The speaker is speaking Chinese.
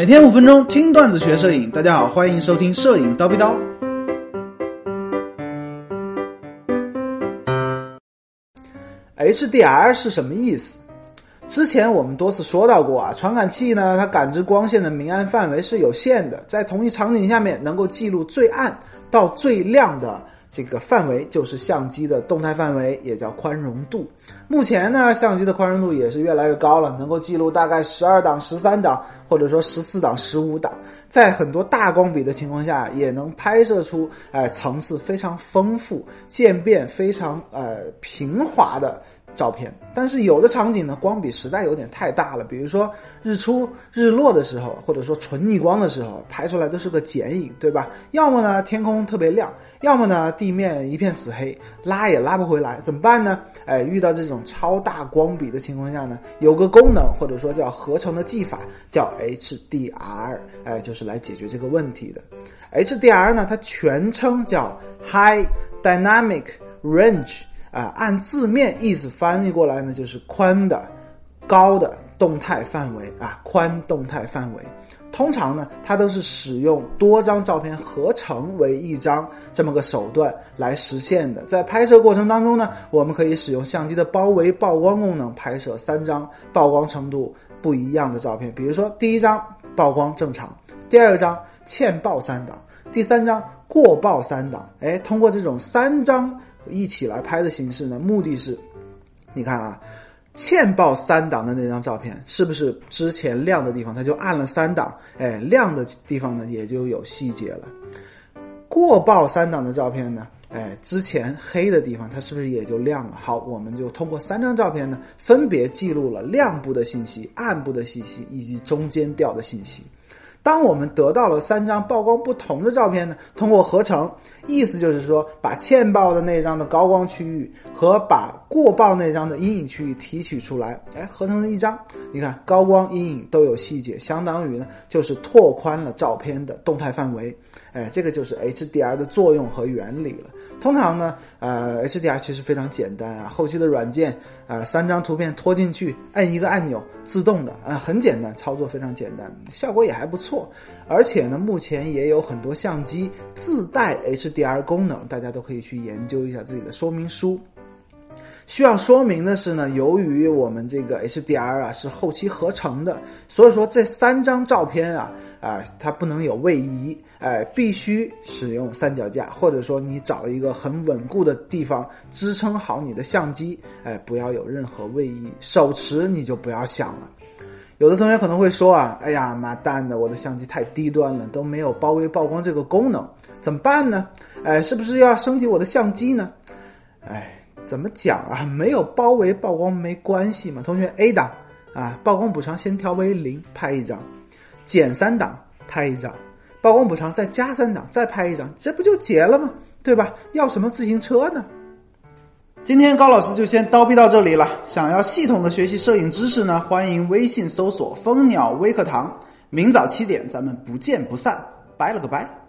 每天五分钟听段子学摄影，大家好，欢迎收听摄影刀逼刀。HDR 是什么意思？之前我们多次说到过啊，传感器呢，它感知光线的明暗范围是有限的，在同一场景下面能够记录最暗到最亮的。这个范围就是相机的动态范围，也叫宽容度。目前呢，相机的宽容度也是越来越高了，能够记录大概十二档、十三档，或者说十四档、十五档，在很多大光比的情况下，也能拍摄出哎层次非常丰富、渐变非常呃平滑的。照片，但是有的场景呢，光比实在有点太大了，比如说日出日落的时候，或者说纯逆光的时候，拍出来都是个剪影，对吧？要么呢天空特别亮，要么呢地面一片死黑，拉也拉不回来，怎么办呢？哎，遇到这种超大光比的情况下呢，有个功能或者说叫合成的技法叫 HDR，哎，就是来解决这个问题的。HDR 呢，它全称叫 High Dynamic Range。啊，按字面意思翻译过来呢，就是宽的、高的动态范围啊，宽动态范围。通常呢，它都是使用多张照片合成为一张这么个手段来实现的。在拍摄过程当中呢，我们可以使用相机的包围曝光功能拍摄三张曝光程度不一样的照片。比如说，第一张曝光正常，第二张欠曝三档，第三张过曝三档。哎，通过这种三张。一起来拍的形式呢，目的是，你看啊，欠曝三档的那张照片，是不是之前亮的地方它就暗了三档？哎，亮的地方呢也就有细节了。过曝三档的照片呢，哎，之前黑的地方它是不是也就亮了？好，我们就通过三张照片呢，分别记录了亮部的信息、暗部的信息以及中间调的信息。当我们得到了三张曝光不同的照片呢，通过合成，意思就是说，把欠曝的那张的高光区域和把过曝那张的阴影区域提取出来，哎，合成了一张。你看，高光、阴影都有细节，相当于呢，就是拓宽了照片的动态范围。哎，这个就是 HDR 的作用和原理了。通常呢，呃，HDR 其实非常简单啊，后期的软件啊，三张图片拖进去，按一个按钮，自动的啊，很简单，操作非常简单，效果也还不错。错而且呢，目前也有很多相机自带 HDR 功能，大家都可以去研究一下自己的说明书。需要说明的是呢，由于我们这个 HDR 啊是后期合成的，所以说这三张照片啊啊它不能有位移，哎，必须使用三脚架，或者说你找一个很稳固的地方支撑好你的相机，哎，不要有任何位移，手持你就不要想了。有的同学可能会说啊，哎呀妈蛋的，我的相机太低端了，都没有包围曝光这个功能，怎么办呢？哎，是不是要升级我的相机呢？哎。怎么讲啊？没有包围曝光没关系嘛。同学，A 档啊，曝光补偿先调为零，拍一张；减三档，拍一张；曝光补偿再加三档，再拍一张，这不就结了吗？对吧？要什么自行车呢？今天高老师就先叨逼到这里了。想要系统的学习摄影知识呢，欢迎微信搜索“蜂鸟微课堂”。明早七点，咱们不见不散。拜了个拜。